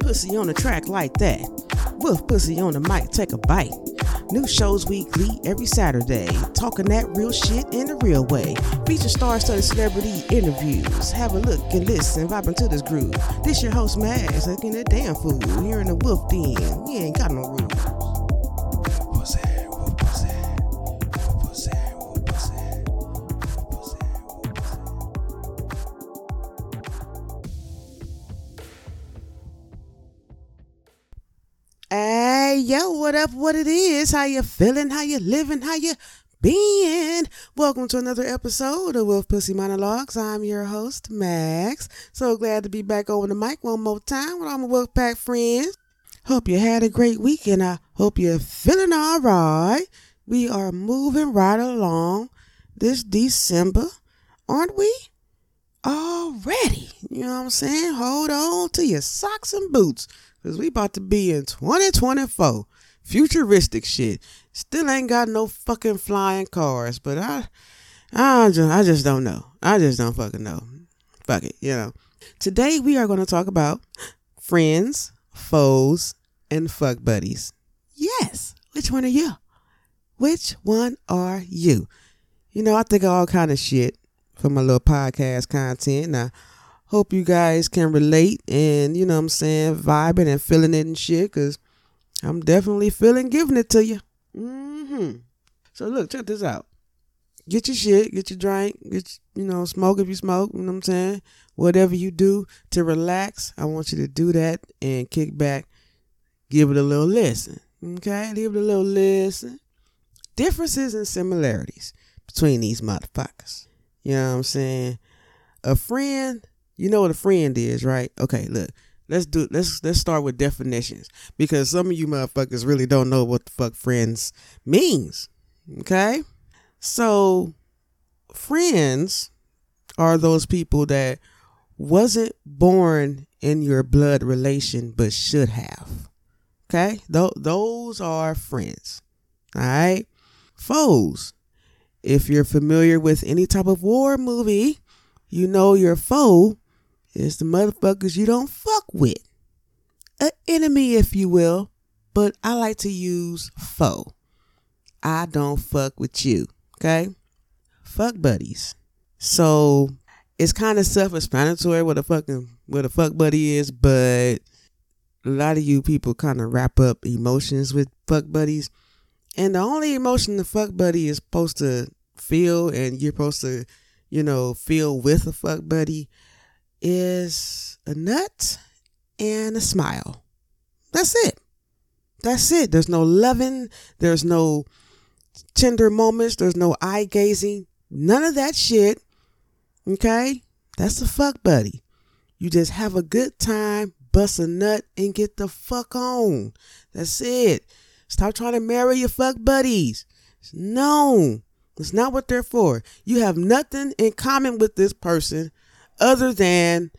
Pussy on the track like that. Wolf pussy on the mic, take a bite. New shows weekly every Saturday. Talking that real shit in a real way. Feature star-studded celebrity interviews. Have a look and listen, vibing to this groove. This your host Max, looking that damn fool. Here in the Wolf Den, we ain't got no rules. Yo, what up, what it is? How you feeling? How you living? How you being. Welcome to another episode of Wolf Pussy Monologues. I'm your host, Max. So glad to be back over the mic one more time with all my Wolf Pack friends. Hope you had a great week and I hope you're feeling all right. We are moving right along this December, aren't we? Already. You know what I'm saying? Hold on to your socks and boots. Cause we about to be in 2024. Futuristic shit. Still ain't got no fucking flying cars, but I I just I just don't know. I just don't fucking know. Fuck it, you know. Today we are gonna talk about friends, foes, and fuck buddies. Yes. Which one are you? Which one are you? You know, I think of all kind of shit for my little podcast content. Now hope you guys can relate and you know what I'm saying vibing and feeling it and shit because I'm definitely feeling giving it to you. hmm So look, check this out. Get your shit, get your drink, get you know smoke if you smoke. You know what I'm saying. Whatever you do to relax, I want you to do that and kick back, give it a little listen. Okay, give it a little listen. Differences and similarities between these motherfuckers. You know what I'm saying? A friend you know what a friend is, right? Okay, look. Let's do let's let's start with definitions because some of you motherfuckers really don't know what the fuck friends means. Okay? So friends are those people that wasn't born in your blood relation but should have. Okay? Th- those are friends. All right? Foes. If you're familiar with any type of war movie, you know your foe is the motherfuckers you don't fuck with. An enemy, if you will, but I like to use foe. I don't fuck with you, okay? Fuck buddies. So it's kind of self-explanatory what a fucking what a fuck buddy is, but a lot of you people kind of wrap up emotions with fuck buddies, and the only emotion the fuck buddy is supposed to feel, and you're supposed to, you know, feel with a fuck buddy is a nut and a smile. That's it. That's it. There's no loving. There's no tender moments. There's no eye gazing. None of that shit. Okay? That's a fuck buddy. You just have a good time, bust a nut, and get the fuck on. That's it. Stop trying to marry your fuck buddies. No, it's not what they're for. You have nothing in common with this person other than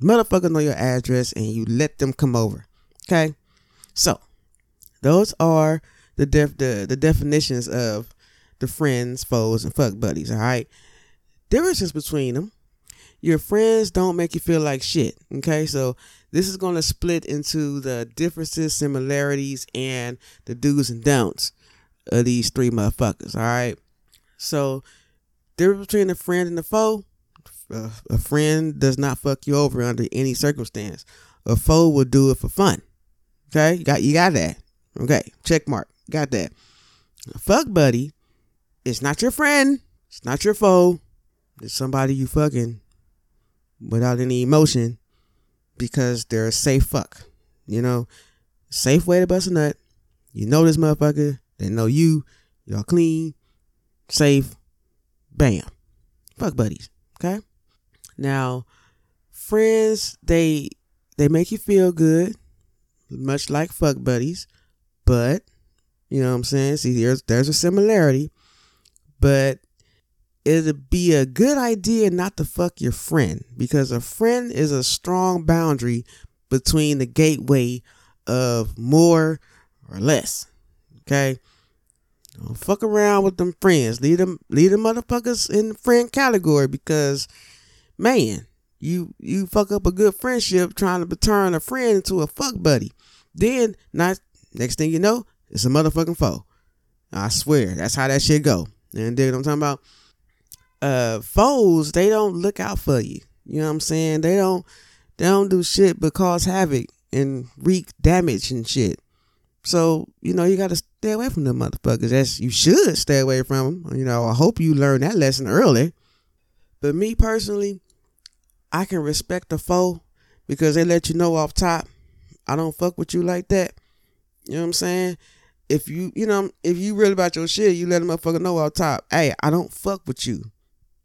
motherfucker know your address and you let them come over. Okay? So, those are the def- the, the definitions of the friends, foes, and fuck buddies, all right? Differences between them. Your friends don't make you feel like shit. Okay, so this is going to split into the differences, similarities, and the do's and don'ts of these three motherfuckers. All right, so difference between the friend and the foe a, friend does not fuck you over under any circumstance. A foe will do it for fun. Okay, you got you got that. Okay, check mark. Got that. A fuck buddy, it's not your friend. It's not your foe. It's somebody you fucking without any emotion because they're a safe fuck. You know, safe way to bust a nut. You know this motherfucker. They know you. Y'all clean, safe. Bam. Fuck buddies. Okay. Now, friends, they they make you feel good, much like fuck buddies, but you know what I'm saying? See, there's there's a similarity, but it'd be a good idea not to fuck your friend because a friend is a strong boundary between the gateway of more or less. Okay? Don't fuck around with them friends. Leave them leave them motherfuckers in the friend category because man, you you fuck up a good friendship trying to turn a friend into a fuck buddy. Then not next thing you know, it's a motherfucking foe. I swear, that's how that shit go. And dig what I'm talking about? Uh foes, they don't look out for you. You know what I'm saying? They don't they don't do shit but cause havoc and wreak damage and shit. So, you know, you got to stay away from them motherfuckers. That's, you should stay away from them. You know, I hope you learned that lesson early. But me personally, I can respect the foe because they let you know off top, I don't fuck with you like that. You know what I'm saying? If you, you know, if you really about your shit, you let a motherfucker know off top, hey, I don't fuck with you.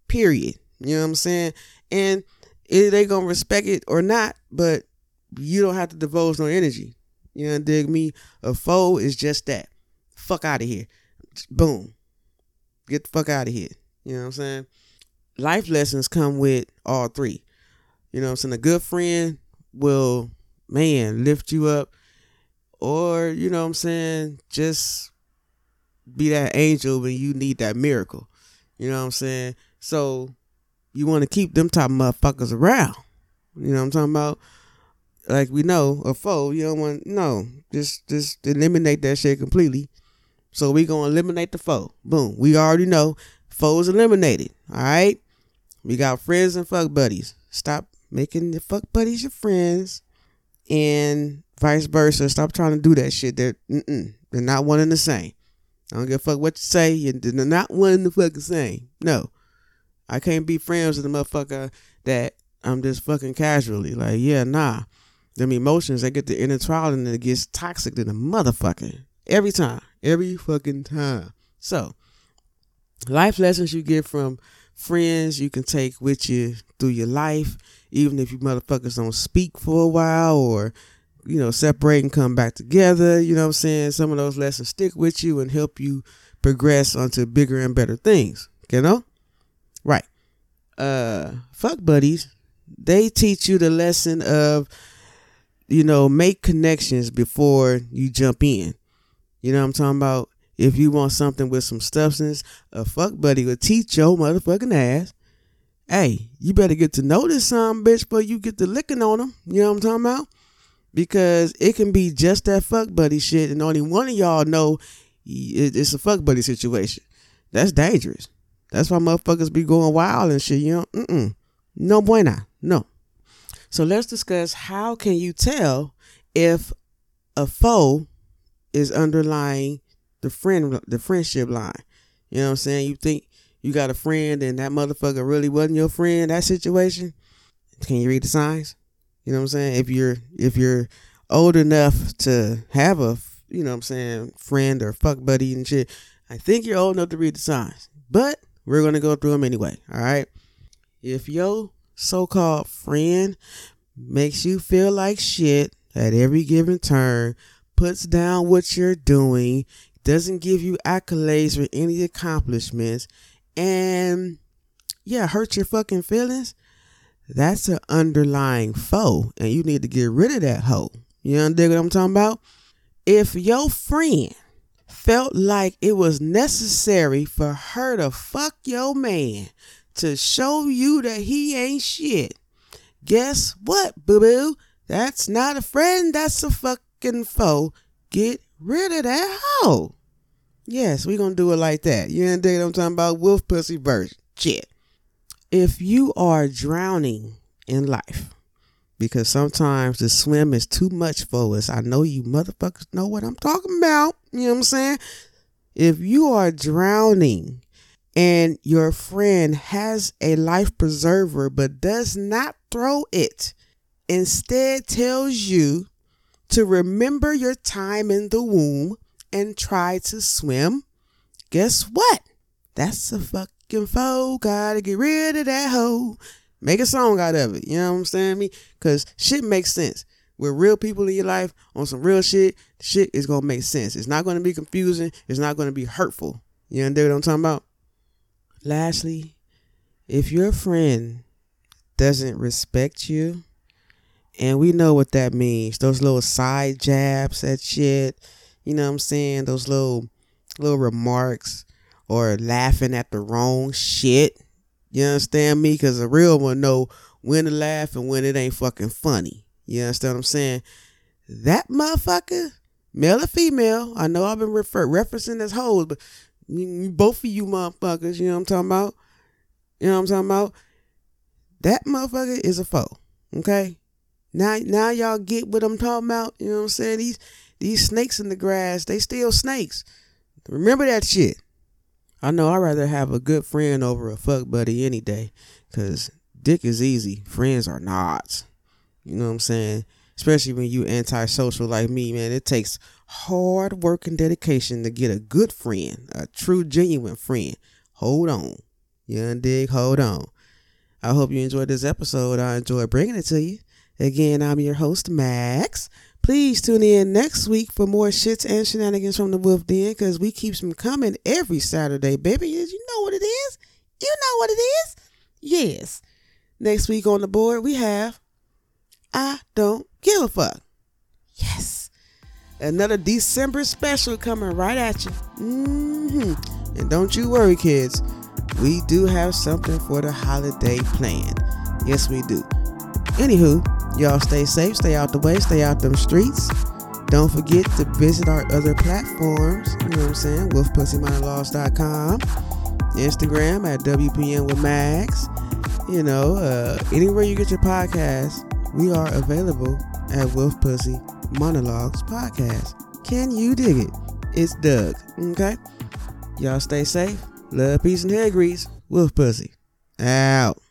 Period. You know what I'm saying? And either they gonna respect it or not, but you don't have to divulge no energy. You know, dig me? A foe is just that. Fuck out of here. Boom. Get the fuck out of here. You know what I'm saying? Life lessons come with all three. You know what I'm saying? A good friend will, man, lift you up. Or, you know what I'm saying, just be that angel when you need that miracle. You know what I'm saying? So you want to keep them type motherfuckers around. You know what I'm talking about? like we know a foe. You don't want no. Just just eliminate that shit completely. So we gonna eliminate the foe. Boom. We already know foes eliminated. All right. We got friends and fuck buddies. Stop making the fuck buddies your friends, and vice versa. Stop trying to do that shit. They're they're not one and the same. I don't give a fuck what you say. They're not one and the fucking same. No, I can't be friends with a motherfucker that I'm just fucking casually. Like, yeah, nah them emotions, they get to intertwine and it gets toxic to the motherfucker. Every time. Every fucking time. So, life lessons you get from friends you can take with you through your life, even if you motherfuckers don't speak for a while or, you know, separate and come back together. You know what I'm saying? Some of those lessons stick with you and help you progress onto bigger and better things. You know? Right. Uh fuck buddies. They teach you the lesson of you know, make connections before you jump in. You know what I'm talking about? If you want something with some substance, a fuck buddy will teach your motherfucking ass. Hey, you better get to know this some bitch before you get the licking on him. You know what I'm talking about? Because it can be just that fuck buddy shit, and only one of y'all know it's a fuck buddy situation. That's dangerous. That's why motherfuckers be going wild and shit. You know, mm-mm. no buena. No. So let's discuss how can you tell if a foe is underlying the friend the friendship line. You know what I'm saying? You think you got a friend and that motherfucker really wasn't your friend, that situation. Can you read the signs? You know what I'm saying? If you're if you're old enough to have a you know what I'm saying, friend or fuck buddy and shit, I think you're old enough to read the signs. But we're gonna go through them anyway. All right. If your so called friend makes you feel like shit at every given turn, puts down what you're doing, doesn't give you accolades for any accomplishments, and yeah, hurt your fucking feelings, that's an underlying foe, and you need to get rid of that hoe. You understand what I'm talking about? If your friend felt like it was necessary for her to fuck your man to show you that he ain't shit. Guess what, boo boo? That's not a friend, that's a fucking foe. Get rid of that hoe. Yes, we gonna do it like that. You understand what I'm talking about? Wolf pussy version. Shit. If you are drowning in life, because sometimes the swim is too much for us. I know you motherfuckers know what I'm talking about. You know what I'm saying? If you are drowning and your friend has a life preserver but does not throw it, instead tells you to remember your time in the womb and try to swim, guess what? That's a fucking foe. Gotta get rid of that hoe. Make a song out of it. You know what I'm saying? Me, cause shit makes sense. With real people in your life on some real shit, shit is gonna make sense. It's not gonna be confusing. It's not gonna be hurtful. You understand what I'm talking about? Lastly, if your friend doesn't respect you, and we know what that means, those little side jabs at shit, you know what I'm saying? Those little little remarks or laughing at the wrong shit. You understand me? Because a real one know when to laugh and when it ain't fucking funny. You understand what I'm saying? That motherfucker, male or female, I know I've been refer- referencing as hoes, but both of you motherfuckers, you know what I'm talking about? You know what I'm talking about? That motherfucker is a foe. Okay? Now now y'all get what I'm talking about. You know what I'm saying? These these snakes in the grass, they still snakes. Remember that shit. I know I'd rather have a good friend over a fuck buddy any day. Cause dick is easy. Friends are not. You know what I'm saying? Especially when you antisocial like me, man. It takes hard work and dedication to get a good friend, a true genuine friend. Hold on. You dig? Hold on. I hope you enjoyed this episode. I enjoyed bringing it to you. Again, I'm your host, Max. Please tune in next week for more shits and shenanigans from the Wolf Den because we keep them coming every Saturday, baby. You know what it is? You know what it is? Yes. Next week on the board, we have I Don't Give a Fuck. Yes. Another December special coming right at you. Mm-hmm. And don't you worry, kids. We do have something for the holiday planned. Yes, we do. Anywho, Y'all stay safe, stay out the way, stay out them streets. Don't forget to visit our other platforms. You know what I'm saying? WolfPussyMonologues.com, Instagram at WPM with Max. You know, uh, anywhere you get your podcast, we are available at Wolf Pussy Monologues Podcast. Can you dig it? It's Doug. Okay? Y'all stay safe. Love, peace, and hair grease. Wolf Pussy. Out.